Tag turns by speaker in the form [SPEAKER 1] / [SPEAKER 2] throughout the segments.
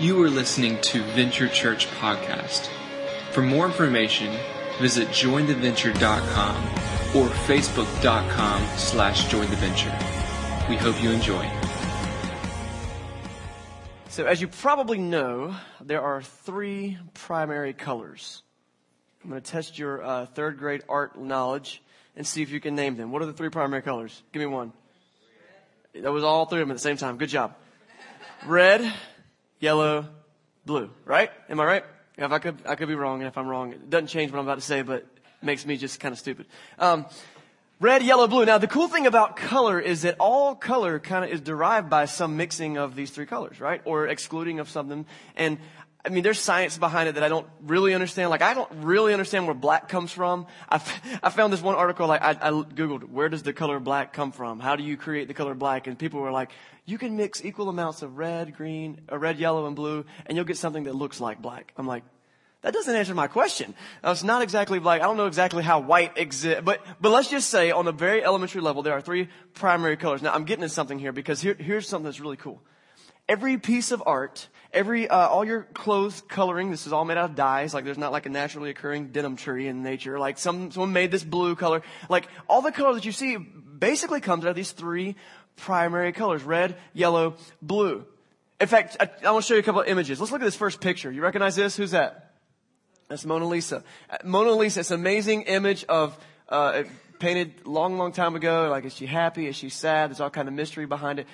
[SPEAKER 1] You are listening to Venture Church Podcast. For more information, visit jointheventure.com or facebook.com slash jointheventure. We hope you enjoy.
[SPEAKER 2] So, as you probably know, there are three primary colors. I'm going to test your uh, third grade art knowledge and see if you can name them. What are the three primary colors? Give me one. That was all three of them at the same time. Good job. Red, yellow, blue. Right? Am I right? If I could, I could be wrong. And if I'm wrong, it doesn't change what I'm about to say, but makes me just kind of stupid. Um, red, yellow, blue. Now, the cool thing about color is that all color kind of is derived by some mixing of these three colors, right? Or excluding of something. And I mean, there's science behind it that I don't really understand. Like, I don't really understand where black comes from. I, I found this one article, like, I, I Googled, where does the color black come from? How do you create the color black? And people were like, you can mix equal amounts of red, green, or red, yellow, and blue, and you'll get something that looks like black. I'm like, that doesn't answer my question. Uh, it's not exactly black. I don't know exactly how white exists, but, but let's just say on a very elementary level, there are three primary colors. Now, I'm getting into something here because here, here's something that's really cool. Every piece of art every uh, all your clothes coloring this is all made out of dyes like there's not like a naturally occurring denim tree in nature. Like some someone made this blue color. Like all the color that you see basically comes out of these three primary colors red yellow blue. In fact i, I want to show you a couple of images. Let's look at this first picture. You recognize this? Who's that? That's mona lisa. Uh, mona lisa it's an amazing image of uh, painted long long time ago. Like is she happy? Is she sad? There's all kind of mystery behind it.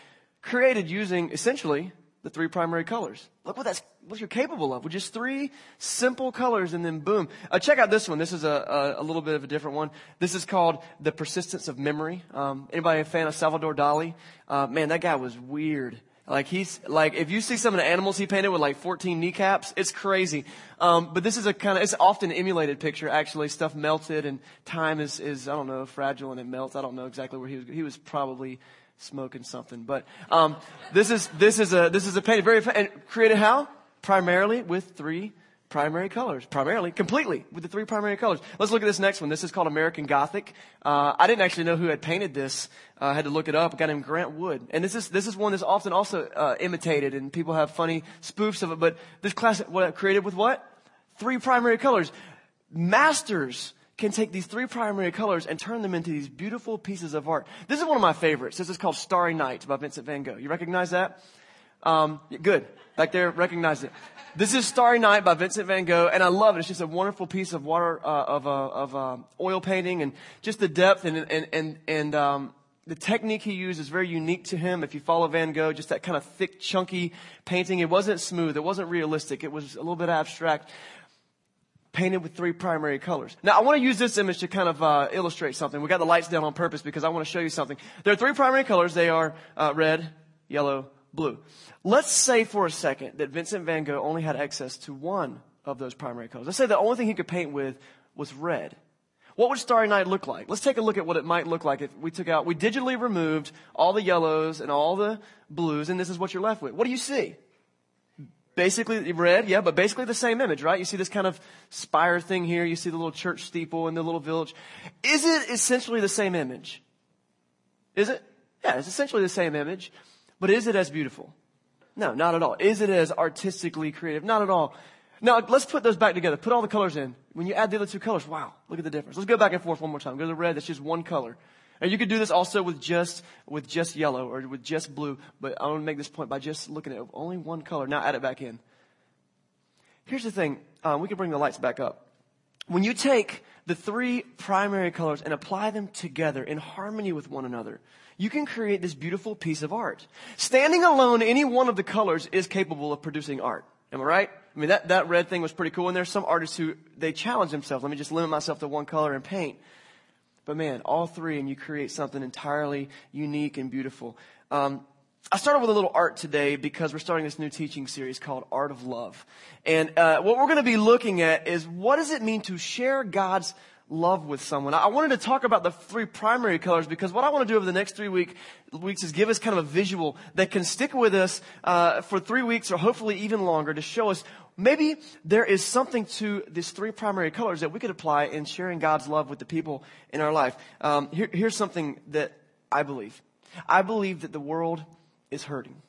[SPEAKER 2] Created using essentially the three primary colors. Look what that's what you're capable of with just three simple colors, and then boom. Uh, check out this one. This is a, a, a, little bit of a different one. This is called the persistence of memory. Um, anybody a fan of Salvador Dali? Uh, man, that guy was weird. Like he's like if you see some of the animals he painted with like 14 kneecaps, it's crazy. Um, but this is a kind of it's often emulated picture. Actually, stuff melted and time is is I don't know fragile and it melts. I don't know exactly where he was. He was probably smoking something. But um, this is this is a this is a painting very and created how primarily with three primary colors, primarily completely with the three primary colors. Let's look at this next one. This is called American Gothic. Uh, I didn't actually know who had painted this. Uh, I had to look it up. A guy named Grant Wood, and this is this is one that's often also uh, imitated, and people have funny spoofs of it. But this classic, what created with what? Three primary colors. Masters can take these three primary colors and turn them into these beautiful pieces of art. This is one of my favorites. This is called Starry Night by Vincent van Gogh. You recognize that? Um, good. Back there, recognize it. This is Starry Night by Vincent van Gogh, and I love it. It's just a wonderful piece of water, uh, of, uh, of uh, oil painting, and just the depth and, and, and, and um, the technique he used is very unique to him. If you follow Van Gogh, just that kind of thick, chunky painting. It wasn't smooth. It wasn't realistic. It was a little bit abstract painted with three primary colors. Now, I want to use this image to kind of uh, illustrate something. We got the lights down on purpose because I want to show you something. There are three primary colors. They are uh, red, yellow, blue. Let's say for a second that Vincent van Gogh only had access to one of those primary colors. Let's say the only thing he could paint with was red. What would Starry Night look like? Let's take a look at what it might look like if we took out, we digitally removed all the yellows and all the blues, and this is what you're left with. What do you see? Basically red, yeah, but basically the same image, right? You see this kind of spire thing here. You see the little church steeple in the little village. Is it essentially the same image? Is it? Yeah, it's essentially the same image, but is it as beautiful? No, not at all. Is it as artistically creative? Not at all. Now, let's put those back together. Put all the colors in. When you add the other two colors, wow, look at the difference. Let's go back and forth one more time. Go to the red, that's just one color. And you could do this also with just, with just yellow or with just blue, but I want to make this point by just looking at only one color. Now add it back in. Here's the thing. Um, we can bring the lights back up. When you take the three primary colors and apply them together in harmony with one another, you can create this beautiful piece of art. Standing alone, any one of the colors is capable of producing art. Am I right? I mean, that, that red thing was pretty cool. And there's some artists who, they challenge themselves. Let me just limit myself to one color and paint. But man, all three, and you create something entirely unique and beautiful. Um, I started with a little art today because we're starting this new teaching series called Art of Love. And uh, what we're going to be looking at is what does it mean to share God's love with someone. I wanted to talk about the three primary colors because what I want to do over the next three week, weeks is give us kind of a visual that can stick with us uh, for three weeks or hopefully even longer to show us maybe there is something to these three primary colors that we could apply in sharing God's love with the people in our life. Um, here, here's something that I believe. I believe that the world is hurting.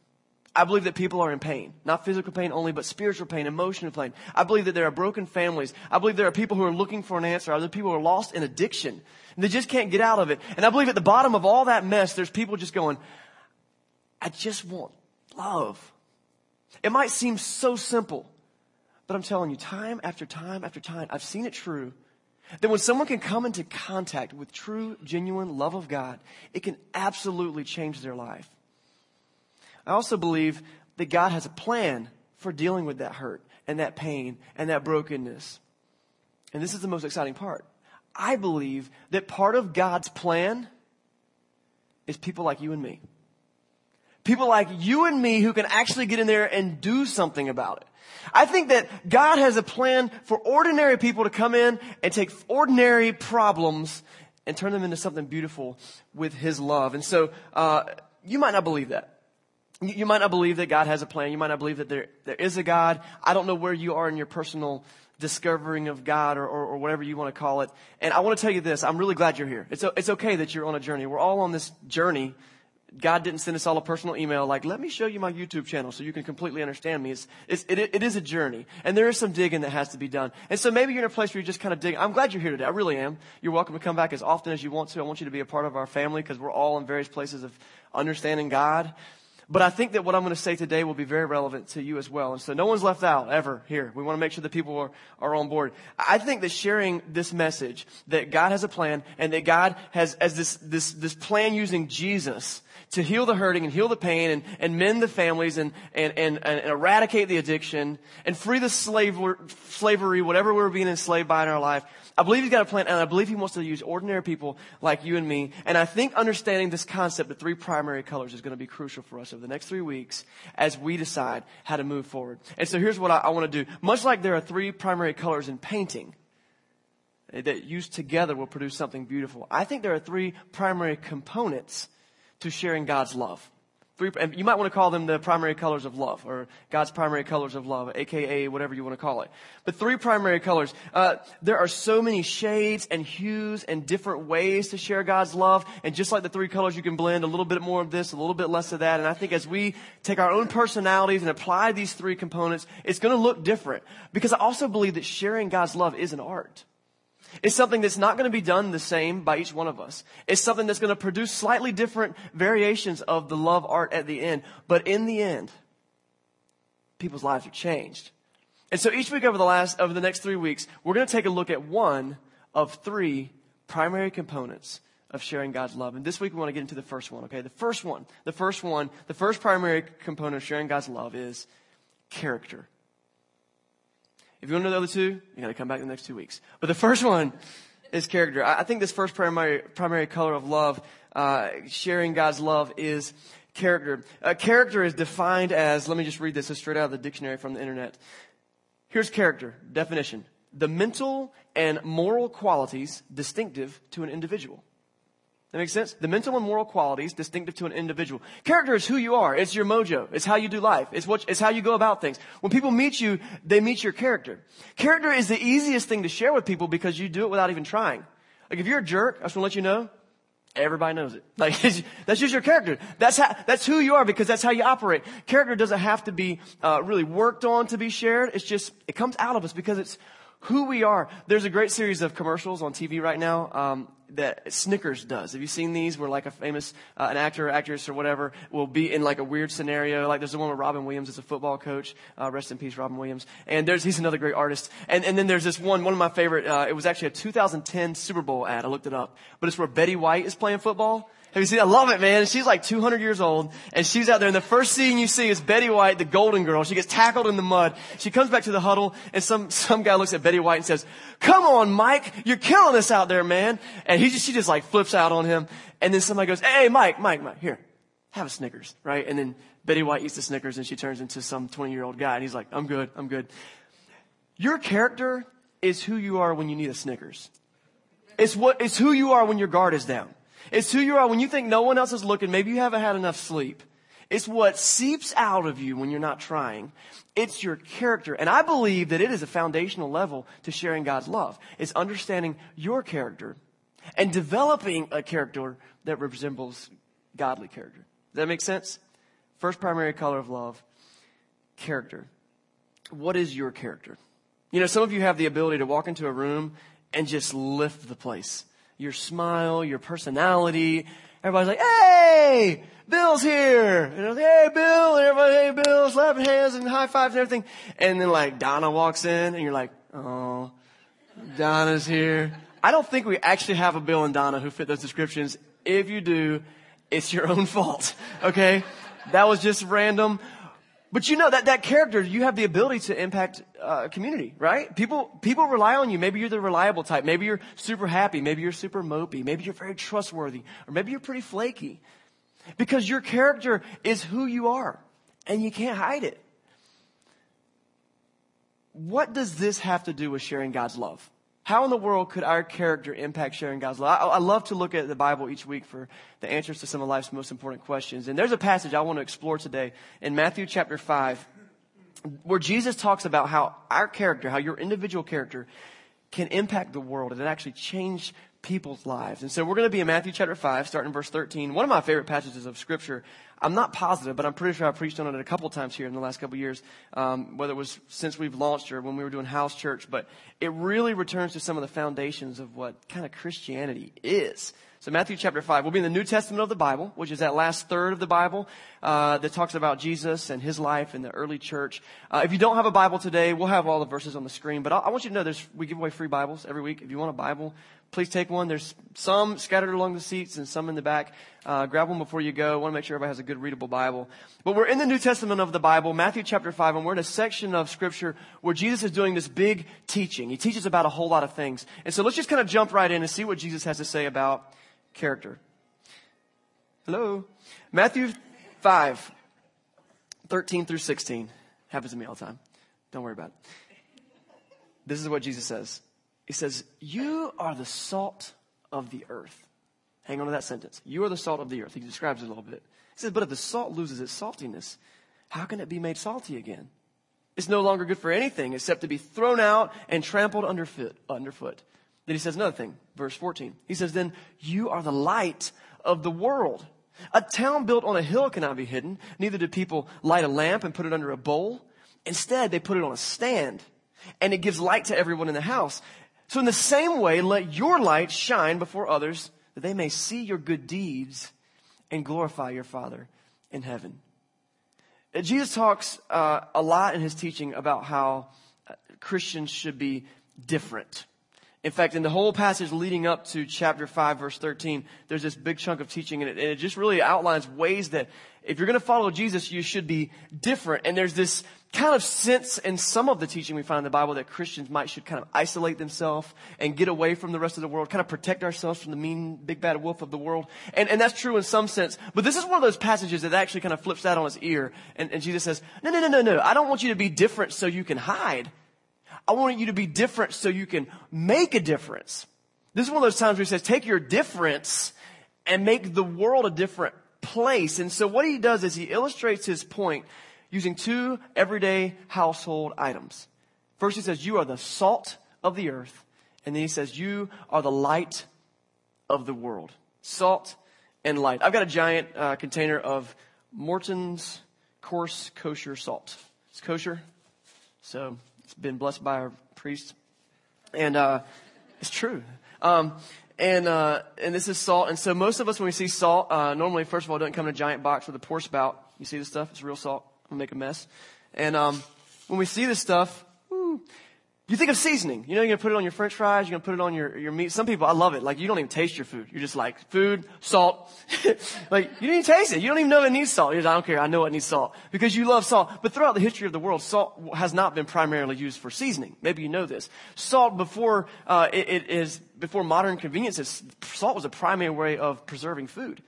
[SPEAKER 2] I believe that people are in pain. Not physical pain only, but spiritual pain, emotional pain. I believe that there are broken families. I believe there are people who are looking for an answer. Other people who are lost in addiction. And they just can't get out of it. And I believe at the bottom of all that mess, there's people just going, I just want love. It might seem so simple, but I'm telling you, time after time after time, I've seen it true that when someone can come into contact with true, genuine love of God, it can absolutely change their life. I also believe that God has a plan for dealing with that hurt and that pain and that brokenness. And this is the most exciting part. I believe that part of God's plan is people like you and me. People like you and me who can actually get in there and do something about it. I think that God has a plan for ordinary people to come in and take ordinary problems and turn them into something beautiful with His love. And so, uh, you might not believe that. You might not believe that God has a plan. You might not believe that there, there is a God. I don't know where you are in your personal discovering of God or, or, or, whatever you want to call it. And I want to tell you this. I'm really glad you're here. It's, it's okay that you're on a journey. We're all on this journey God didn't send us all a personal email like, let me show you my YouTube channel so you can completely understand me. It's, it's, it, it is a journey. And there is some digging that has to be done. And so maybe you're in a place where you're just kind of digging. I'm glad you're here today. I really am. You're welcome to come back as often as you want to. I want you to be a part of our family because we're all in various places of understanding God. But I think that what I'm going to say today will be very relevant to you as well. And so no one's left out ever here. We want to make sure that people are, are on board. I think that sharing this message that God has a plan and that God has, as this, this, this plan using Jesus to heal the hurting and heal the pain and, and mend the families and, and, and, and eradicate the addiction and free the slavery, slavery, whatever we're being enslaved by in our life. I believe he's got a plan and I believe he wants to use ordinary people like you and me. And I think understanding this concept of three primary colors is going to be crucial for us over the next three weeks as we decide how to move forward. And so here's what I, I want to do. Much like there are three primary colors in painting, eh, that used together will produce something beautiful. I think there are three primary components to sharing God's love. Three, you might want to call them the primary colors of love, or God's primary colors of love, aka whatever you want to call it. But three primary colors. Uh, there are so many shades and hues and different ways to share God's love, and just like the three colors, you can blend a little bit more of this, a little bit less of that. And I think as we take our own personalities and apply these three components, it's going to look different. Because I also believe that sharing God's love is an art. It's something that's not going to be done the same by each one of us. It's something that's going to produce slightly different variations of the love art at the end. But in the end, people's lives are changed. And so each week over the last, over the next three weeks, we're going to take a look at one of three primary components of sharing God's love. And this week we want to get into the first one, okay? The first one, the first one, the first primary component of sharing God's love is character. If you want to know the other two, you got to come back in the next two weeks. But the first one is character. I think this first primary primary color of love, uh, sharing God's love, is character. Uh, character is defined as. Let me just read this straight out of the dictionary from the internet. Here's character definition: the mental and moral qualities distinctive to an individual. That makes sense? The mental and moral qualities distinctive to an individual. Character is who you are. It's your mojo. It's how you do life. It's what, it's how you go about things. When people meet you, they meet your character. Character is the easiest thing to share with people because you do it without even trying. Like if you're a jerk, I just want to let you know, everybody knows it. Like that's just your character. That's how, that's who you are because that's how you operate. Character doesn't have to be uh, really worked on to be shared. It's just it comes out of us because it's who we are. There's a great series of commercials on TV right now. Um, that Snickers does. Have you seen these where like a famous, uh, an actor or actress or whatever will be in like a weird scenario? Like there's the one where Robin Williams is a football coach. Uh, rest in peace, Robin Williams. And there's, he's another great artist. And, and then there's this one, one of my favorite, uh, it was actually a 2010 Super Bowl ad. I looked it up. But it's where Betty White is playing football. Have you seen? I love it, man. She's like 200 years old, and she's out there. And the first scene you see is Betty White, the Golden Girl. She gets tackled in the mud. She comes back to the huddle, and some some guy looks at Betty White and says, "Come on, Mike, you're killing us out there, man." And he just she just like flips out on him. And then somebody goes, "Hey, Mike, Mike, Mike, here, have a Snickers, right?" And then Betty White eats the Snickers, and she turns into some 20 year old guy, and he's like, "I'm good, I'm good." Your character is who you are when you need a Snickers. It's what it's who you are when your guard is down. It's who you are when you think no one else is looking. Maybe you haven't had enough sleep. It's what seeps out of you when you're not trying. It's your character. And I believe that it is a foundational level to sharing God's love. It's understanding your character and developing a character that resembles godly character. Does that make sense? First primary color of love, character. What is your character? You know, some of you have the ability to walk into a room and just lift the place. Your smile, your personality. Everybody's like, hey, Bill's here. And like, hey, Bill. And everybody, hey, Bill, slapping hands and high fives and everything. And then like Donna walks in and you're like, oh, Donna's here. I don't think we actually have a Bill and Donna who fit those descriptions. If you do, it's your own fault. Okay? That was just random. But you know that that character, you have the ability to impact uh, community, right? People people rely on you. Maybe you're the reliable type. Maybe you're super happy. Maybe you're super mopey. Maybe you're very trustworthy, or maybe you're pretty flaky, because your character is who you are, and you can't hide it. What does this have to do with sharing God's love? How in the world could our character impact sharing God's love? I, I, love to look at the Bible each week for the answers to some of life's most important questions. And there's a passage I want to explore today in Matthew chapter 5 where Jesus talks about how our character, how your individual character can impact the world and actually change people's lives. And so we're going to be in Matthew chapter 5, starting in verse 13. One of my favorite passages of scripture. I'm not positive, but I'm pretty sure I preached on it a couple times here in the last couple years, um, whether it was since we've launched or when we were doing house church. But it really returns to some of the foundations of what kind of Christianity is. So Matthew chapter 5, we'll be in the New Testament of the Bible, which is that last third of the Bible uh, that talks about Jesus and his life in the early church. Uh, if you don't have a Bible today, we'll have all the verses on the screen. But I, I want you to know there's, we give away free Bibles every week. If you want a Bible, please take one. There's some scattered along the seats and some in the back. Uh, grab one before you go. I want to make sure everybody has a good readable Bible. But we're in the New Testament of the Bible, Matthew chapter 5, and we're in a section of scripture where Jesus is doing this big teaching. He teaches about a whole lot of things. And so let's just kind of jump right in and see what Jesus has to say about character. Hello? Matthew 5, 13 through 16. Happens to me all the time. Don't worry about it. This is what Jesus says. He says, You are the salt of the earth. Hang on to that sentence. You are the salt of the earth. He describes it a little bit. He says, But if the salt loses its saltiness, how can it be made salty again? It's no longer good for anything except to be thrown out and trampled underfoot. underfoot. Then he says another thing, verse 14. He says, Then you are the light of the world. A town built on a hill cannot be hidden. Neither do people light a lamp and put it under a bowl. Instead, they put it on a stand, and it gives light to everyone in the house. So in the same way, let your light shine before others that they may see your good deeds and glorify your Father in heaven. Jesus talks uh, a lot in his teaching about how uh, Christians should be different. In fact, in the whole passage leading up to chapter 5, verse 13, there's this big chunk of teaching, and it, and it just really outlines ways that if you're going to follow Jesus, you should be different. And there's this kind of sense in some of the teaching we find in the Bible that Christians might should kind of isolate themselves and get away from the rest of the world, kind of protect ourselves from the mean, big bad wolf of the world. And, and that's true in some sense. But this is one of those passages that actually kind of flips that on its ear. And, and Jesus says, no, no, no, no, no. I don't want you to be different so you can hide. I want you to be different so you can make a difference. This is one of those times where he says, take your difference and make the world a different place. And so what he does is he illustrates his point using two everyday household items. First he says, you are the salt of the earth. And then he says, you are the light of the world. Salt and light. I've got a giant uh, container of Morton's coarse kosher salt. It's kosher. So it's been blessed by our priest. And, uh, it's true. Um, and, uh, and this is salt. And so most of us, when we see salt, uh, normally, first of all, it doesn't come in a giant box with a pour spout. You see this stuff? It's real salt. I'm gonna make a mess. And, um, when we see this stuff, whoo, you think of seasoning. You know, you're gonna put it on your french fries, you're gonna put it on your, your meat. Some people, I love it. Like, you don't even taste your food. You're just like, food, salt. like, you didn't even taste it. You don't even know it needs salt. Just, I don't care. I know it needs salt. Because you love salt. But throughout the history of the world, salt has not been primarily used for seasoning. Maybe you know this. Salt before, uh, it, it is, before modern conveniences, salt was a primary way of preserving food.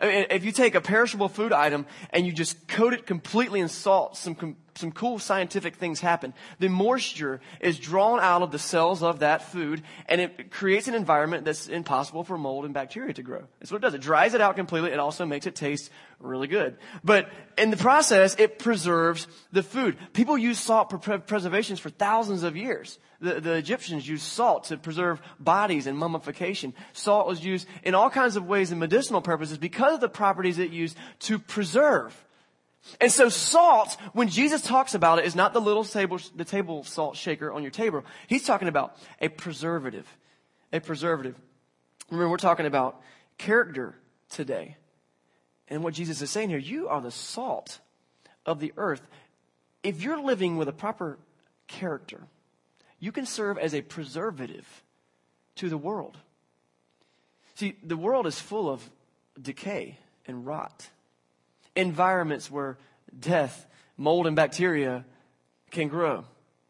[SPEAKER 2] I mean, if you take a perishable food item and you just coat it completely in salt, some, some cool scientific things happen. The moisture is drawn out of the cells of that food and it creates an environment that's impossible for mold and bacteria to grow. That's what it does. It dries it out completely. It also makes it taste really good. But in the process, it preserves the food. People use salt for preservations for thousands of years. The, the Egyptians used salt to preserve bodies and mummification. Salt was used in all kinds of ways in medicinal purposes because of the properties it used to preserve. And so salt, when Jesus talks about it, is not the little table, the table salt shaker on your table. He's talking about a preservative. A preservative. Remember, we're talking about character today. And what Jesus is saying here, you are the salt of the earth. If you're living with a proper character, you can serve as a preservative to the world. See, the world is full of decay and rot environments where death, mold, and bacteria can grow.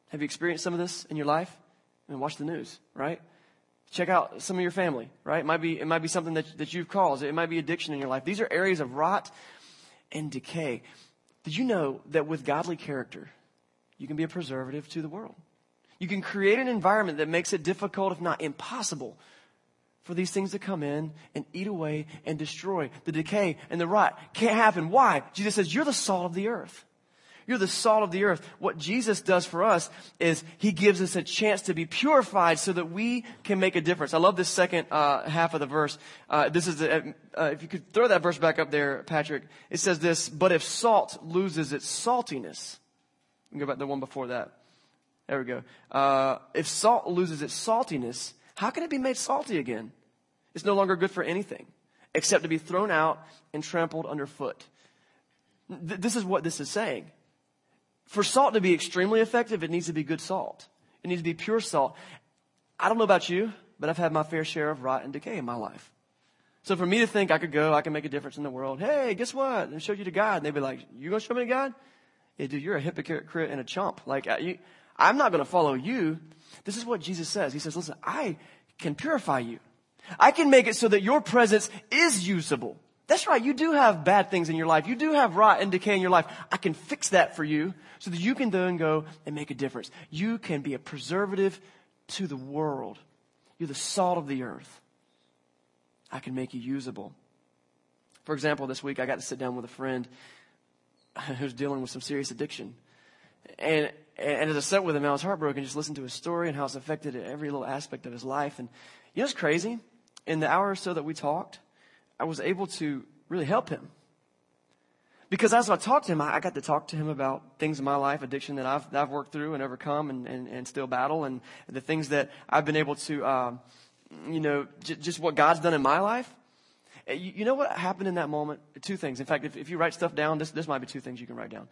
[SPEAKER 2] Have you experienced some of this in your life? I mean, watch the news, right? Check out some of your family, right? It might be, it might be something that, that you've caused. It might be addiction in your life. These are areas of rot and decay. Did you know that with godly character, you can be a preservative to the world? You can create an environment that makes it difficult, if not impossible, for these things to come in and eat away and destroy. The decay and the rot can't happen. Why? Jesus says, You're the salt of the earth. You're the salt of the earth. What Jesus does for us is He gives us a chance to be purified so that we can make a difference. I love this second uh, half of the verse. Uh, this is, a, uh, if you could throw that verse back up there, Patrick. It says this, but if salt loses its saltiness, we go back to the one before that. There we go. Uh, if salt loses its saltiness, how can it be made salty again? It's no longer good for anything except to be thrown out and trampled underfoot. Th- this is what this is saying. For salt to be extremely effective, it needs to be good salt. It needs to be pure salt. I don't know about you, but I've had my fair share of rot and decay in my life. So for me to think I could go, I can make a difference in the world. Hey, guess what? And show you to God. And they'd be like, you gonna show me to God? Yeah, dude, you're a hypocrite and a chump. Like, you, I'm not gonna follow you. This is what Jesus says. He says, listen, I can purify you. I can make it so that your presence is usable. That's right. You do have bad things in your life. You do have rot and decay in your life. I can fix that for you so that you can then go and make a difference. You can be a preservative to the world. You're the salt of the earth. I can make you usable. For example, this week I got to sit down with a friend who's dealing with some serious addiction. And, and as I sat with him, I was heartbroken just listening to his story and how it's affected every little aspect of his life. And you know what's crazy? In the hour or so that we talked, I was able to really help him. Because as I talked to him, I got to talk to him about things in my life, addiction that I've, that I've worked through and overcome and, and, and still battle, and the things that I've been able to, uh, you know, j- just what God's done in my life. You, you, know what happened in that moment? Two things. In fact, if, if you write stuff down, this, this might be two things you can write down.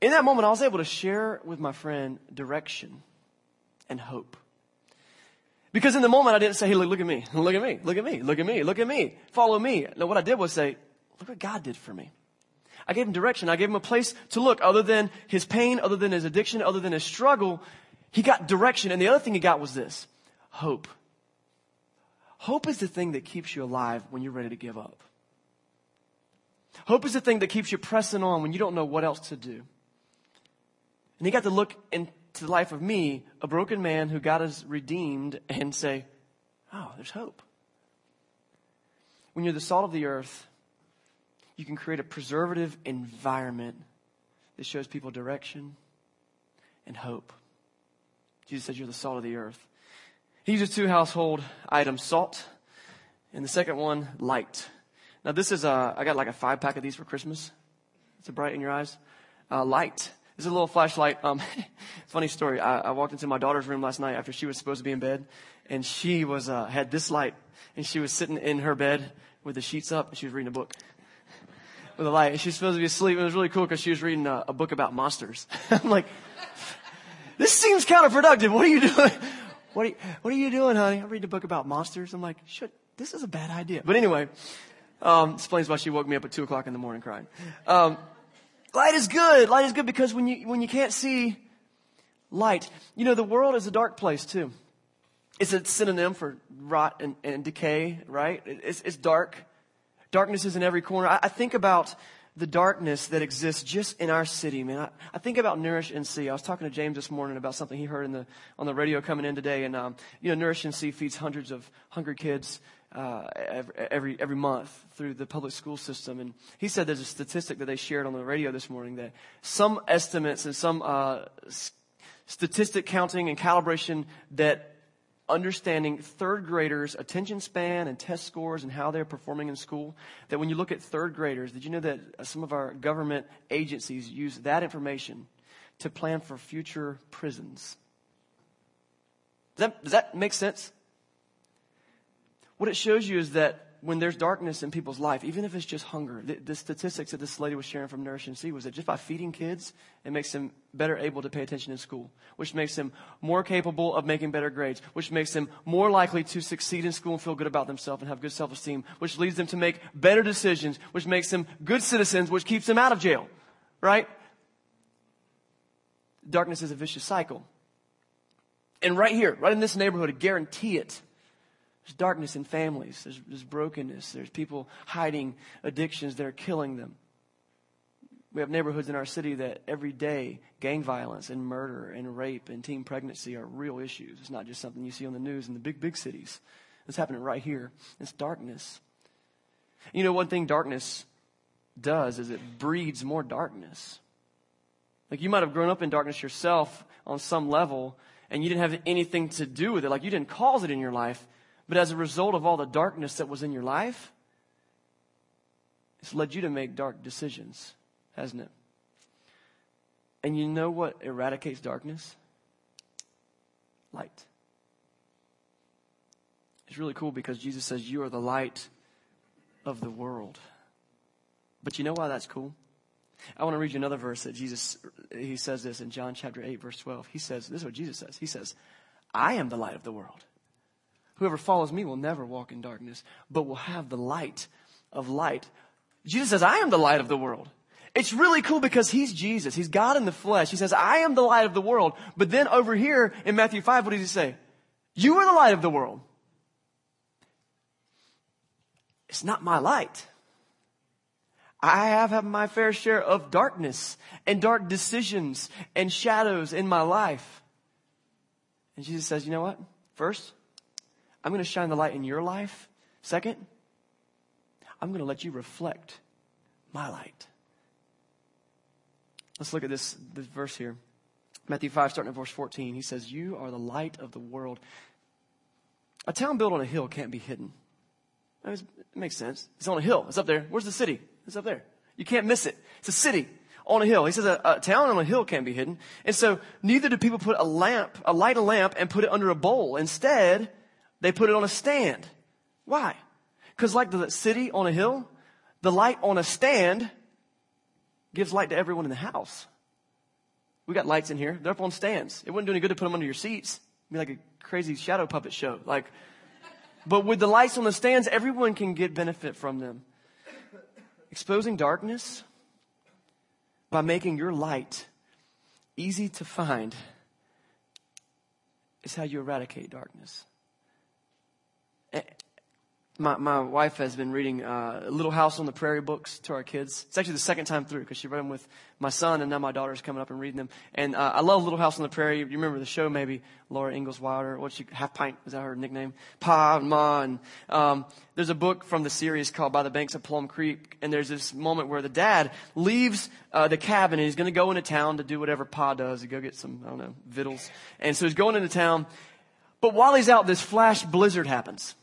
[SPEAKER 2] In that moment, I was able to share with my friend direction and hope. Because in the moment I didn't say, hey, look, look at me, look at me, look at me, look at me, look at me, follow me. No, what I did was say, look what God did for me. I gave him direction. I gave him a place to look other than his pain, other than his addiction, other than his struggle. He got direction. And the other thing he got was this hope. Hope is the thing that keeps you alive when you're ready to give up. Hope is the thing that keeps you pressing on when you don't know what else to do. And he got to look in, to the life of me, a broken man who God has redeemed, and say, oh, there's hope. When you're the salt of the earth, you can create a preservative environment that shows people direction and hope. Jesus says you're the salt of the earth. He uses two household items, salt, and the second one, light. Now this is a, I got like a five pack of these for Christmas. It's a bright in your eyes. Uh, light. This is a little flashlight. Um, funny story. I, I, walked into my daughter's room last night after she was supposed to be in bed, and she was uh, had this light, and she was sitting in her bed with the sheets up, and she was reading a book with a light. And she was supposed to be asleep. It was really cool because she was reading a, a book about monsters. I'm like, this seems counterproductive. What are you doing? What are you, what are you doing, honey? I'm reading a book about monsters. I'm like, shit, this is a bad idea. But anyway, um, explains why she woke me up at two o'clock in the morning crying. Um, Light is good. Light is good because when you, when you can't see light, you know, the world is a dark place too. It's a synonym for rot and, and decay, right? It's, it's dark. Darkness is in every corner. I, I, think about the darkness that exists just in our city, man. I, I, think about Nourish NC. I was talking to James this morning about something he heard in the, on the radio coming in today. And, um, you know, Nourish NC feeds hundreds of hungry kids uh, every every month through the public school system. And he said there's a statistic that they shared on the radio this morning that some estimates and some uh, statistic counting and calibration that understanding third graders' attention span and test scores and how they're performing in school. That when you look at third graders, did you know that some of our government agencies use that information to plan for future prisons? Does that, does that make sense? What it shows you is that when there's darkness in people's life, even if it's just hunger, the, the, statistics that this lady was sharing from Nourish NC was that just by feeding kids, it makes them better able to pay attention in school, which makes them more capable of making better grades, which makes them more likely to succeed in school and feel good about themselves and have good self-esteem, which leads them to make better decisions, which makes them good citizens, which keeps them out of jail, right? Darkness is a vicious cycle. And right here, right in this neighborhood, I guarantee it, there's darkness in families. There's, there's brokenness. There's people hiding addictions that are killing them. We have neighborhoods in our city that every day gang violence and murder and rape and teen pregnancy are real issues. It's not just something you see on the news in the big, big cities. It's happening right here. It's darkness. You know, one thing darkness does is it breeds more darkness. Like you might have grown up in darkness yourself on some level and you didn't have anything to do with it. Like you didn't cause it in your life, but as a result of all the darkness that was in your life, it's led you to make dark decisions, hasn't it? And you know what eradicates darkness? Light. It's really cool because Jesus says, You are the light of the world. But you know why that's cool? I want to read you another verse that Jesus, he says this in John chapter 8, verse 12. He says, This is what Jesus says. He says, I am the light of the world. Whoever follows me will never walk in darkness, but will have the light of light. Jesus says, I am the light of the world. It's really cool because he's Jesus. He's God in the flesh. He says, I am the light of the world. But then over here in Matthew 5, what does he say? You are the light of the world. It's not my light. I have had my fair share of darkness and dark decisions and shadows in my life. And Jesus says, you know what? First, I'm going to shine the light in your life. Second, I'm going to let you reflect my light. Let's look at this, this verse here. Matthew 5, starting at verse 14. He says, You are the light of the world. A town built on a hill can't be hidden. it makes sense. It's on a hill. It's up there. Where's the city? It's up there. You can't miss it. It's a city on a hill. He says a, a, town on a hill can't be hidden. And so neither do people put a lamp, a light a lamp and put it under a bowl. Instead, they put it on a stand. Why? Because like the city on a hill, the light on a stand gives light to everyone in the house. We got lights in here. They're up on stands. It wouldn't do any good to put them under your seats. It'd be like a crazy shadow puppet show. Like, but with the lights on the stands, everyone can get benefit from them. Exposing darkness by making your light easy to find is how you eradicate darkness my, my wife has been reading uh, Little House on the Prairie books to our kids. It's actually the second time through because she read them with my son, and now my daughter's coming up and reading them. And uh, I love Little House on the Prairie. You remember the show, maybe Laura Ingalls Wilder? What's she? Half Pint is that her nickname? Pa and Ma. And um, there's a book from the series called By the Banks of Plum Creek, and there's this moment where the dad leaves uh, the cabin and he's going to go into town to do whatever Pa does, to go get some I don't know victuals. And so he's going into town, but while he's out, this flash blizzard happens.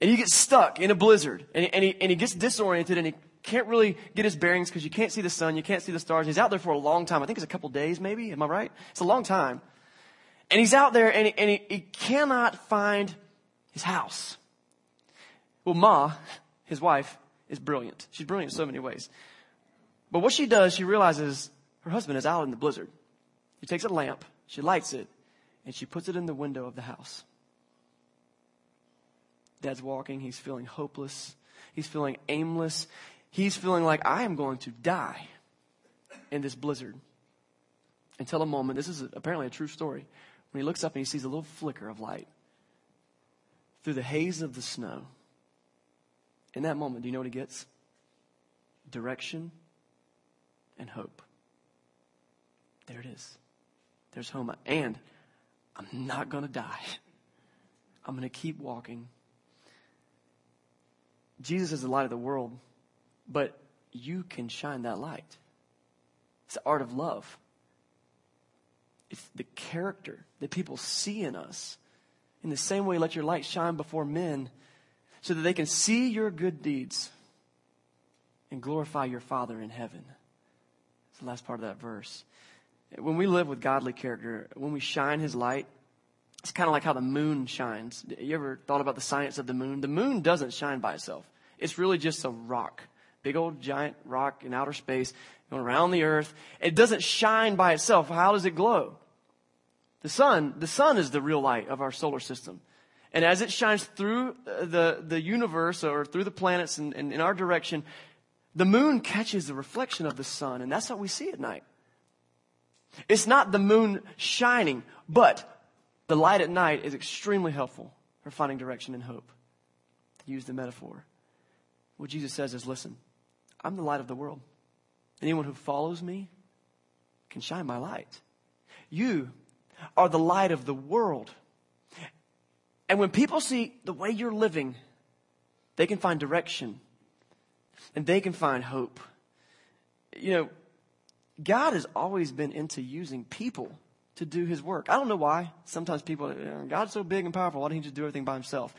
[SPEAKER 2] And he gets stuck in a blizzard and, and, he, and he gets disoriented and he can't really get his bearings because you can't see the sun, you can't see the stars. He's out there for a long time. I think it's a couple days maybe. Am I right? It's a long time. And he's out there and he, and he, he cannot find his house. Well, Ma, his wife, is brilliant. She's brilliant in so many ways. But what she does, she realizes her husband is out in the blizzard. She takes a lamp, she lights it, and she puts it in the window of the house. Dad's walking. He's feeling hopeless. He's feeling aimless. He's feeling like I am going to die in this blizzard. Until a moment, this is apparently a true story, when he looks up and he sees a little flicker of light through the haze of the snow. In that moment, do you know what he gets? Direction and hope. There it is. There's home. And I'm not going to die. I'm going to keep walking Jesus is the light of the world, but you can shine that light. It's the art of love. It's the character that people see in us In the same way, let your light shine before men so that they can see your good deeds and glorify your Father in heaven. That's the last part of that verse. When we live with godly character, when we shine his light, it's kind of like how the moon shines. You ever thought about the science of the moon? The moon doesn't shine by itself. It's really just a rock. Big old giant rock in outer space going around the earth. It doesn't shine by itself. How does it glow? The sun, the sun is the real light of our solar system. And as it shines through uh, the, the universe or through the planets and, and in our direction, the moon catches the reflection of the sun, and that's what we see at night. It's not the moon shining, but the light at night is extremely helpful for finding direction and hope. To use the metaphor. What Jesus says is listen, I'm the light of the world. Anyone who follows me can shine my light. You are the light of the world. And when people see the way you're living, they can find direction and they can find hope. You know, God has always been into using people to do his work. I don't know why. Sometimes people, God's so big and powerful, why don't he just do everything by himself?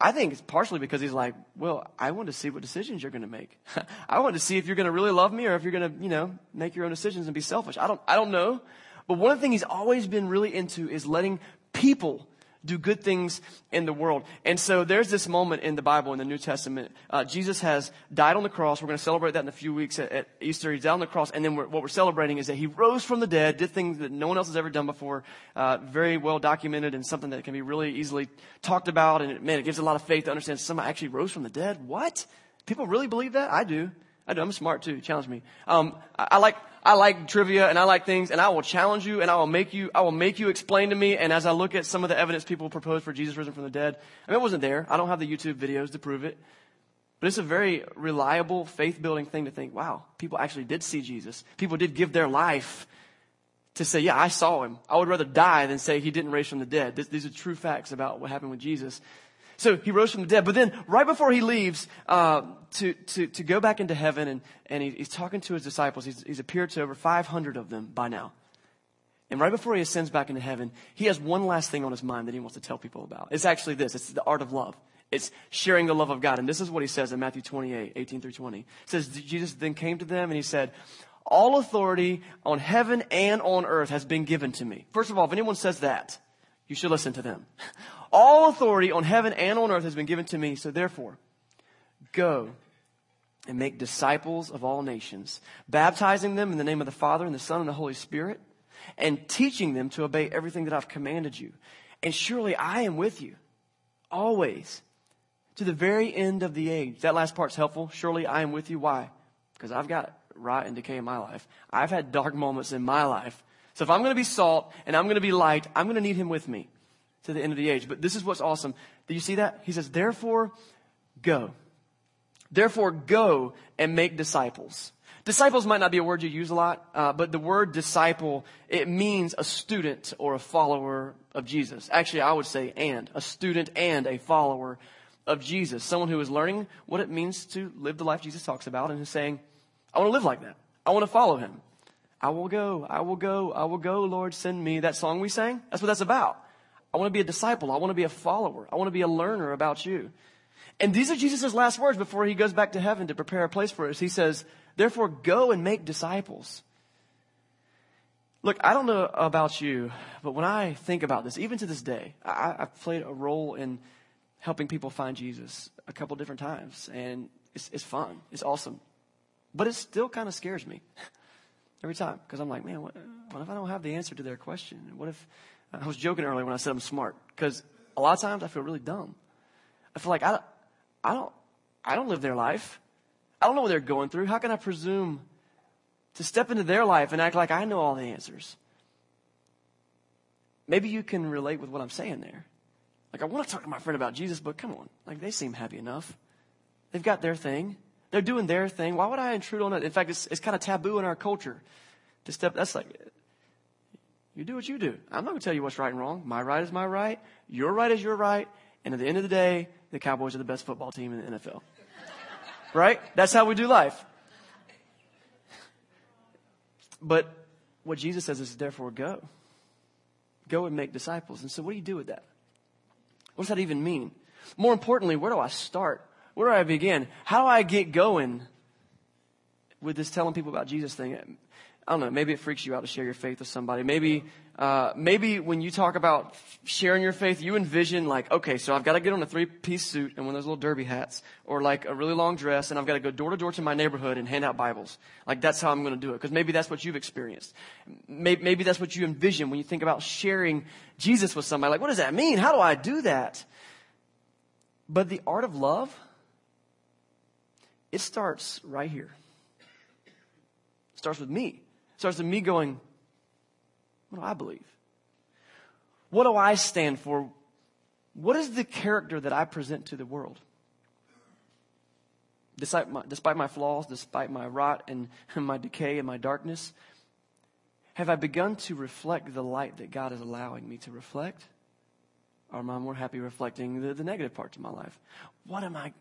[SPEAKER 2] I think it's partially because he's like, well, I want to see what decisions you're going to make. I want to see if you're going to really love me or if you're going to, you know, make your own decisions and be selfish. I don't, I don't know. But one thing he's always been really into is letting people do good things in the world. And so there's this moment in the Bible, in the New Testament. Uh, Jesus has died on the cross. We're going to celebrate that in a few weeks at, at Easter. He's died on the cross. And then we're, what we're celebrating is that he rose from the dead, did things that no one else has ever done before, uh, very well documented and something that can be really easily talked about. And it, man, it gives a lot of faith to understand somebody actually rose from the dead. What? People really believe that? I do. I do. I'm smart too. Challenge me. Um, I, I like I like trivia and I like things and I will challenge you and I will make you, I will make you explain to me. And as I look at some of the evidence people propose for Jesus risen from the dead, I mean, it wasn't there. I don't have the YouTube videos to prove it. But it's a very reliable, faith building thing to think, wow, people actually did see Jesus. People did give their life to say, yeah, I saw him. I would rather die than say he didn't raise from the dead. these are true facts about what happened with Jesus. So he rose from the dead. But then right before he leaves uh, to, to, to go back into heaven, and, and he, he's talking to his disciples, he's, he's appeared to over 500 of them by now. And right before he ascends back into heaven, he has one last thing on his mind that he wants to tell people about. It's actually this. It's the art of love. It's sharing the love of God. And this is what he says in Matthew 28, 18 through 20. It says, Jesus then came to them and he said, all authority on heaven and on earth has been given to me. First of all, if anyone says that, you should listen to them. All authority on heaven and on earth has been given to me. So therefore, go and make disciples of all nations, baptizing them in the name of the Father and the Son and the Holy Spirit, and teaching them to obey everything that I've commanded you. And surely I am with you always to the very end of the age. That last part's helpful. Surely I am with you. Why? Because I've got rot and decay in my life. I've had dark moments in my life. So if I'm going to be salt and I'm going to be light, I'm going to need him with me to the end of the age. But this is what's awesome. Do you see that? He says, therefore, go. Therefore, go and make disciples. Disciples might not be a word you use a lot, uh, but the word disciple, it means a student or a follower of Jesus. Actually, I would say and. A student and a follower of Jesus. Someone who is learning what it means to live the life Jesus talks about and is saying, I want to live like that. I want to follow him. I will go, I will go, I will go, Lord, send me. That song we sang, that's what that's about. I want to be a disciple. I want to be a follower. I want to be a learner about you. And these are Jesus' last words before he goes back to heaven to prepare a place for us. He says, therefore go and make disciples. Look, I don't know about you, but when I think about this, even to this day, I, have played a role in helping people find Jesus a couple different times. And it's, it's fun. It's awesome. But it still kind of scares me every time because I'm like, man, what, what if I don't have the answer to their question? What if I was joking earlier when I said I'm smart because a lot of times I feel really dumb. I feel like I, I don't, I don't live their life. I don't know what they're going through. How can I presume to step into their life and act like I know all the answers? Maybe you can relate with what I'm saying there. Like, I want to talk to my friend about Jesus, but come on. Like, they seem happy enough. They've got their thing. They're doing their thing. Why would I intrude on it? In fact, it's, it's kind of taboo in our culture to step. That's like, you do what you do. I'm not going to tell you what's right and wrong. My right is my right. Your right is your right. And at the end of the day, the Cowboys are the best football team in the NFL. right? That's how we do life. But what Jesus says is, therefore, go. Go and make disciples. And so, what do you do with that? What does that even mean? More importantly, where do I start? Where do I begin? How do I get going with this telling people about Jesus thing? I don't know. Maybe it freaks you out to share your faith with somebody. Maybe, uh, maybe when you talk about sharing your faith, you envision like, okay, so I've got to get on a three-piece suit and one of those little derby hats, or like a really long dress, and I've got to go door to door to my neighborhood and hand out Bibles. Like that's how I'm going to do it, because maybe that's what you've experienced. Maybe, maybe that's what you envision when you think about sharing Jesus with somebody. Like, what does that mean? How do I do that? But the art of love, it starts right here. It starts with me starts with me going, what do I believe? What do I stand for? What is the character that I present to the world? Despite my, despite my flaws, despite my rot and my decay and my darkness, have I begun to reflect the light that God is allowing me to reflect? Or am I more happy reflecting the, the negative parts of my life? What am I,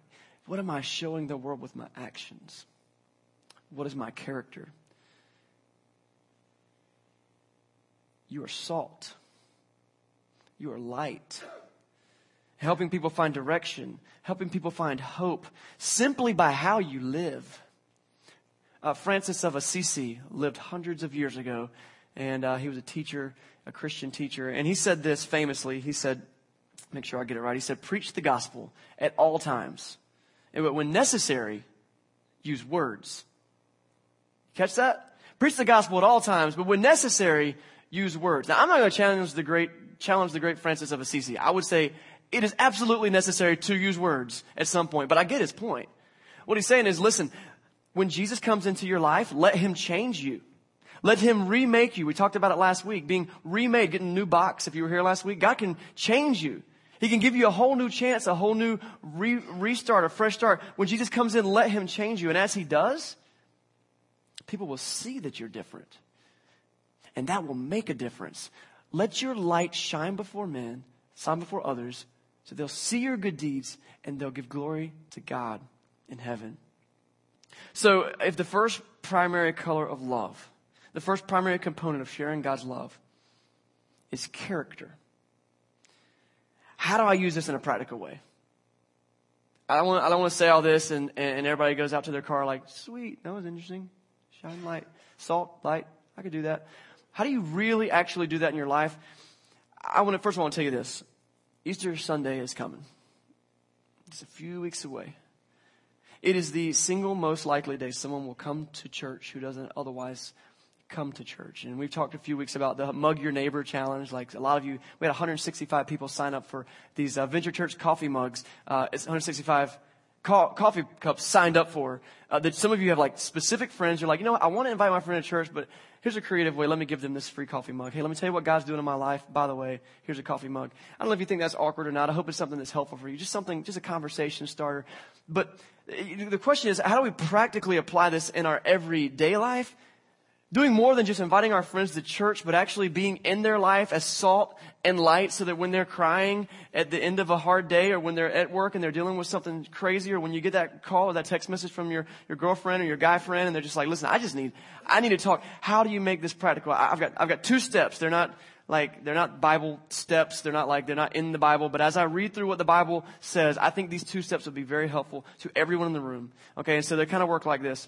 [SPEAKER 2] what am I showing the world with my actions? What is my character? You are salt. You are light. Helping people find direction, helping people find hope simply by how you live. Uh, Francis of Assisi lived hundreds of years ago, and uh, he was a teacher, a Christian teacher, and he said this famously. He said, make sure I get it right. He said, preach the gospel at all times. And when necessary, use words. Catch that? Preach the gospel at all times, but when necessary, use words. Now, I'm not going to challenge the great, challenge the great Francis of Assisi. I would say it is absolutely necessary to use words at some point, but I get his point. What he's saying is, listen, when Jesus comes into your life, let him change you. Let him remake you. We talked about it last week, being remade, getting a new box. If you were here last week, God can change you. He can give you a whole new chance, a whole new re- restart, a fresh start. When Jesus comes in, let him change you. And as he does, people will see that you're different and that will make a difference. Let your light shine before men, shine before others, so they'll see your good deeds and they'll give glory to God in heaven. So, if the first primary color of love, the first primary component of sharing God's love is character, how do I use this in a practical way? I don't want, I don't want to say all this and, and everybody goes out to their car like, sweet, that was interesting. Shine light, salt, light, I could do that. How do you really actually do that in your life? I want to, first I want to tell you this. Easter Sunday is coming. It's a few weeks away. It is the single most likely day someone will come to church who doesn't otherwise come to church. And we've talked a few weeks about the Mug Your Neighbor Challenge. Like a lot of you, we had 165 people sign up for these uh, Venture Church coffee mugs. Uh, it's 165 co- coffee cups signed up for. Uh, that some of you have like specific friends. You're like, you know what? I want to invite my friend to church, but here's a creative way. Let me give them this free coffee mug. Hey, let me tell you what God's doing in my life. By the way, here's a coffee mug. I don't know if you think that's awkward or not. I hope it's something that's helpful for you. Just something, just a conversation starter. But uh, the question is, how do we practically apply this in our everyday life? Doing more than just inviting our friends to church, but actually being in their life as salt and light so that when they're crying at the end of a hard day or when they're at work and they're dealing with something crazy or when you get that call or that text message from your, your girlfriend or your guy friend and they're just like, listen, I just need, I need to talk. How do you make this practical? I've got, I've got two steps. They're not like, they're not Bible steps. They're not like, they're not in the Bible. But as I read through what the Bible says, I think these two steps would be very helpful to everyone in the room. Okay. And so they kind of work like this.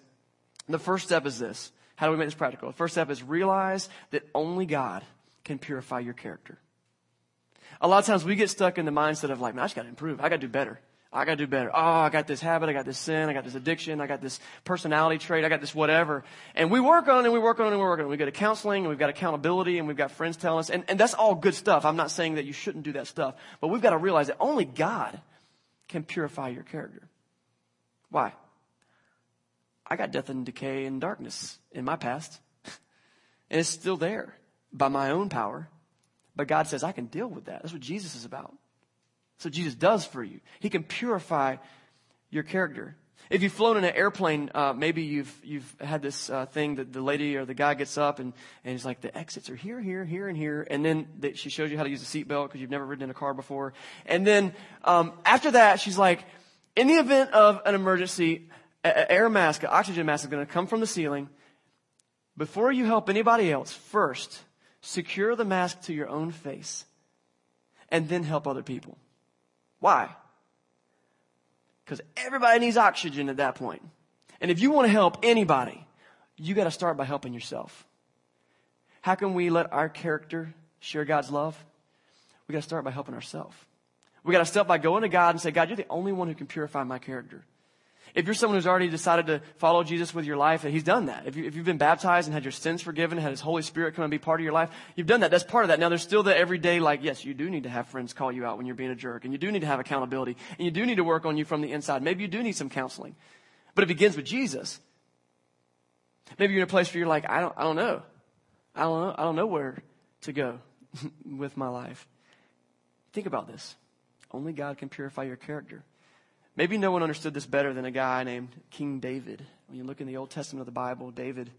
[SPEAKER 2] The first step is this. How do we make this practical? The first step is realize that only God can purify your character. A lot of times we get stuck in the mindset of like, man, I just gotta improve. I gotta do better. I gotta do better. Oh, I got this habit. I got this sin. I got this addiction. I got this personality trait. I got this whatever. And we work on it and we work on it and we work on it. We go to counseling and we've got accountability and we've got friends telling us. And, and that's all good stuff. I'm not saying that you shouldn't do that stuff. But we've got to realize that only God can purify your character. Why? I got death and decay and darkness in my past. And it's still there by my own power. But God says, I can deal with that. That's what Jesus is about. So Jesus does for you. He can purify your character. If you've flown in an airplane, uh, maybe you've you've had this uh, thing that the lady or the guy gets up and and he's like, the exits are here, here, here, and here, and then the, she shows you how to use a seatbelt because you've never ridden in a car before, and then um, after that, she's like, in the event of an emergency, air mask, an oxygen mask is going to come from the ceiling. Before you help anybody else, first secure the mask to your own face, and then help other people. Why? Because everybody needs oxygen at that point. And if you want to help anybody, you got to start by helping yourself. How can we let our character share God's love? We got to start by helping ourselves. We got to start by going to God and say, God, you're the only one who can purify my character. If you're someone who's already decided to follow Jesus with your life, and He's done that. If, you, have been baptized and had your sins forgiven, had His Holy Spirit come and be part of your life, you've done that. That's part of that. Now there's still the everyday, like, yes, you do need to have friends call you out when you're being a jerk, and you do need to have accountability, and you do need to work on you from the inside. Maybe you do need some counseling. But it begins with Jesus. Maybe you're in a place where you're like, I don't, I don't know. I don't know. I don't know where to go with my life. Think about this. Only God can purify your character. Maybe no one understood this better than a guy named King David. When you look in the Old Testament of the Bible, David,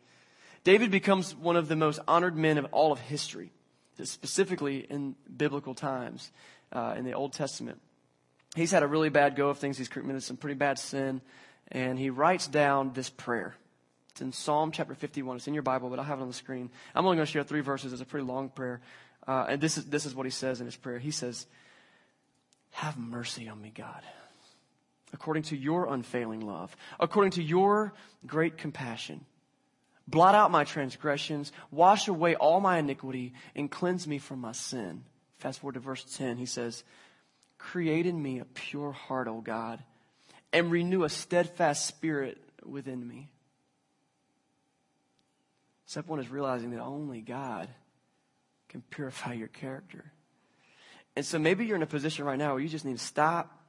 [SPEAKER 2] David becomes one of the most honored men of all of history, specifically in biblical times uh, in the Old Testament. He's had a really bad go of things. He's committed some pretty bad sin, and he writes down this prayer. It's in Psalm chapter 51. It's in your Bible, but I'll have it on the screen. I'm only going to share three verses. It's a pretty long prayer. Uh, and this is, this is what he says in his prayer. He says, Have mercy on me, God according to your unfailing love, according to your great compassion. Blot out my transgressions, wash away all my iniquity, and cleanse me from my sin. Fast forward to verse 10, he says, Create in me a pure heart, O God, and renew a steadfast spirit within me. Step one is realizing that only God can purify your character. And so maybe you're in a position right now where you just need to stop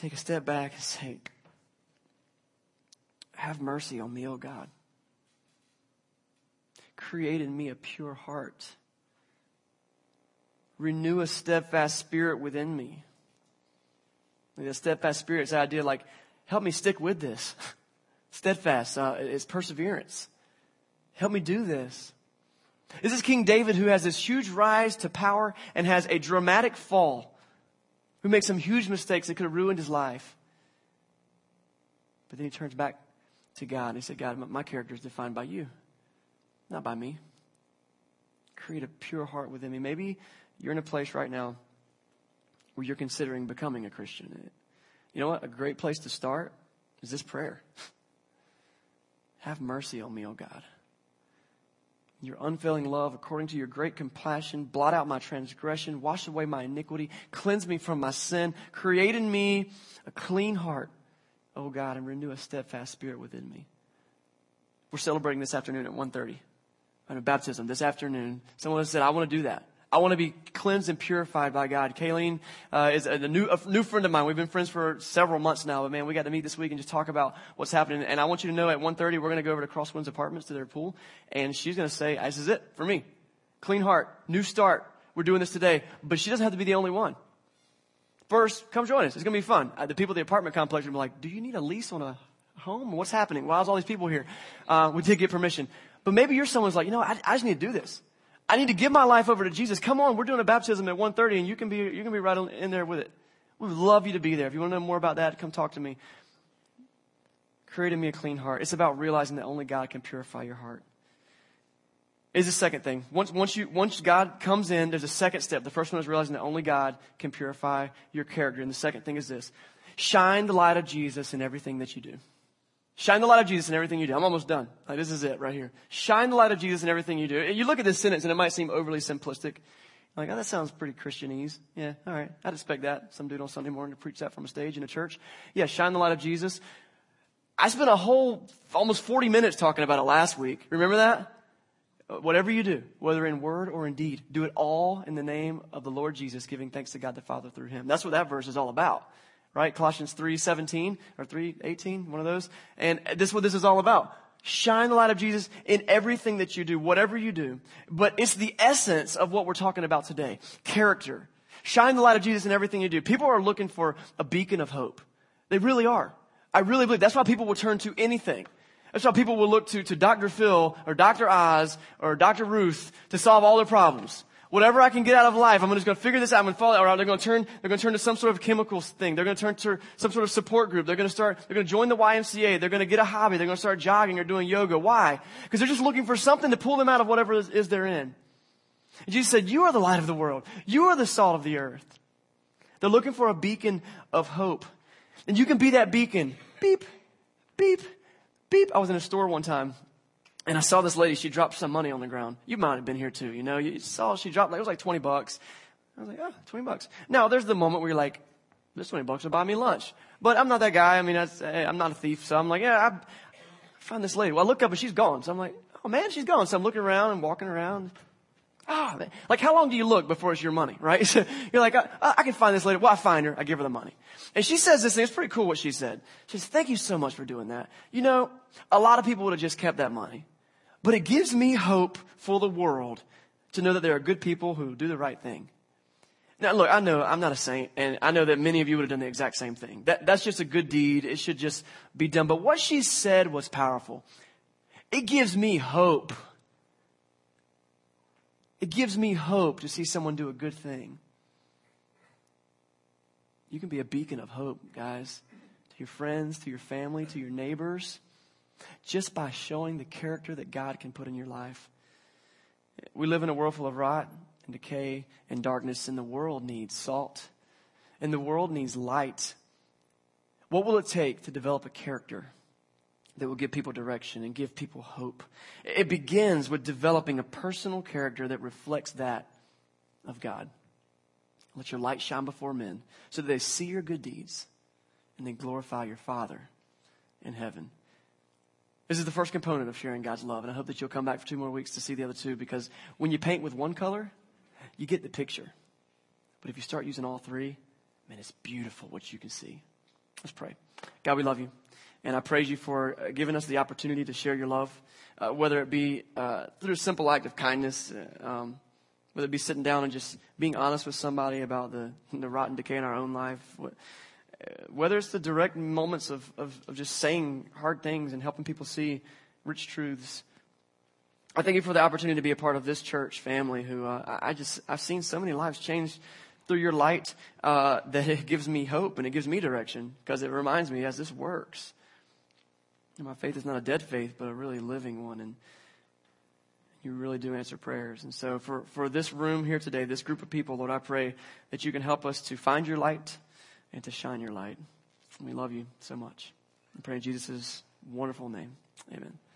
[SPEAKER 2] take a step back and say, Have mercy on me, O God. Create in me a pure heart. Renew a steadfast spirit within me. The steadfast spirit is the idea like, help me stick with this. steadfast uh, is perseverance. Help me do this. This is King David who has this huge rise to power and has a dramatic fall who makes some huge mistakes that could have ruined his life. But then he turns back to God and he said, God, my character is defined by you, not by me. Create a pure heart within me. Maybe you're in a place right now where you're considering becoming a Christian. You know what? A great place to start is this prayer. Have mercy on me, O God your unfailing love, according to your great compassion, blot out my transgression, wash away my iniquity, cleanse me from my sin, create in me a clean heart, O God, and renew a steadfast spirit within me. We're celebrating this afternoon at 1.30. a baptism this afternoon. Someone said, I want to do that. I want to be cleansed and purified by God. Kayleen uh, is a new, a new friend of mine. We've been friends for several months now, but man, we got to meet this week and just talk about what's happening. And I want you to know at 1.30, we're going to go over to Crosswinds Apartments to their pool, and she's going to say, this is it for me. Clean heart, new start. We're doing this today. But she doesn't have to be the only one. First, come join us. It's going to be fun. Uh, the people at the apartment complex be like, do you need a lease on a home? What's happening? Why is all these people here? Uh, we did get permission. But maybe you're someone's like, you know, I, I just need to do this. I need to give my life over to Jesus. Come on, we're doing a baptism at 1.30 and you can be, you can be right in there with it. We would love you to be there. If you want to know more about that, come talk to me. Create in me a clean heart. It's about realizing that only God can purify your heart. Is the second thing. Once, once you, once God comes in, there's a second step. The first one is realizing that only God can purify your character. And the second thing is this. Shine the light of Jesus in everything that you do. Shine the light of Jesus in everything you do. I'm almost done. Like, this is it right here. Shine the light of Jesus in everything you do. You look at this sentence and it might seem overly simplistic. Like, oh, that sounds pretty Christianese. Yeah, all right. I'd expect that. Some dude on Sunday morning to preach that from a stage in a church. Yeah, shine the light of Jesus. I spent a whole, almost 40 minutes talking about it last week. Remember that? Uh, whatever you do, whether in word or in deed, do it all in the name of the Lord Jesus, giving thanks to God the Father through Him. That's what that verse is all about right? Colossians 3:17 or 3:18, one of those. And this is what this is all about. Shine the light of Jesus in everything that you do, whatever you do. But it's the essence of what we're talking about today. Character. Shine the light of Jesus in everything you do. People are looking for a beacon of hope. They really are. I really believe that's why people will turn to anything. That's why people will look to, to Dr. Phil or Dr. Oz or Dr. Ruth to solve all their problems. Whatever I can get out of life, I'm just going to figure this out. I'm going to follow it. Or they're going to turn, they're going to turn to some sort of chemicals thing. They're going to turn to some sort of support group. They're going to start, they're going to join the YMCA. They're going to get a hobby. They're going to start jogging or doing yoga. Why? Because they're just looking for something to pull them out of whatever is, is they're in. And Jesus said, you are the light of the world. You are the salt of the earth. They're looking for a beacon of hope. And you can be that beacon. Beep, beep, beep. I was in a store one time and I saw this lady, she dropped some money on the ground. You might have been here too, you know. You saw she dropped, like, it was like 20 bucks. I was like, oh, 20 bucks. Now, there's the moment where you're like, this 20 bucks will buy me lunch. But I'm not that guy. I mean, I'm not a thief. So I'm like, yeah, I found this lady. Well, I look up and she's gone. So I'm like, oh man, she's gone. So I'm looking around and walking around. Ah, man. like how long do you look before it's your money, right? You're like, I, I, can find this lady. Well, I find her. I give her the money. And she says this thing. It's pretty cool what she said. She says, thank you so much for doing that. You know, a lot of people would have just kept that money. But it gives me hope for the world to know that there are good people who do the right thing. Now, look, I know I'm not a saint, and I know that many of you would have done the exact same thing. That, that's just a good deed. It should just be done. But what she said was powerful. It gives me hope. It gives me hope to see someone do a good thing. You can be a beacon of hope, guys, to your friends, to your family, to your neighbors just by showing the character that God can put in your life. We live in a world full of rot and decay and darkness, and the world needs salt, and the world needs light. What will it take to develop a character that will give people direction and give people hope? It begins with developing a personal character that reflects that of God. Let your light shine before men so that they see your good deeds and they glorify your Father in heaven. This is the first component of sharing God's love, and I hope that you'll come back for two more weeks to see the other two because when you paint with one color, you get the picture. But if you start using all three, man, it's beautiful what you can see. Let's pray. God, we love you. And I praise you for uh, giving us the opportunity to share your love, uh, whether it be uh, through a simple act of kindness, uh, um, whether it be sitting down and just being honest with somebody about the, the rotten decay in our own life. Whether it's the direct moments of, of, of, just saying hard things and helping people see rich truths. I thank you for the opportunity to be a part of this church family who uh, I just, I've seen so many lives changed through your light uh, that it gives me hope and it gives me direction because it reminds me as this works. And my faith is not a dead faith, but a really living one. And you really do answer prayers. And so for, for this room here today, this group of people, Lord, I pray that you can help us to find your light and to shine your light. We love you so much. I pray in Jesus' wonderful name. Amen.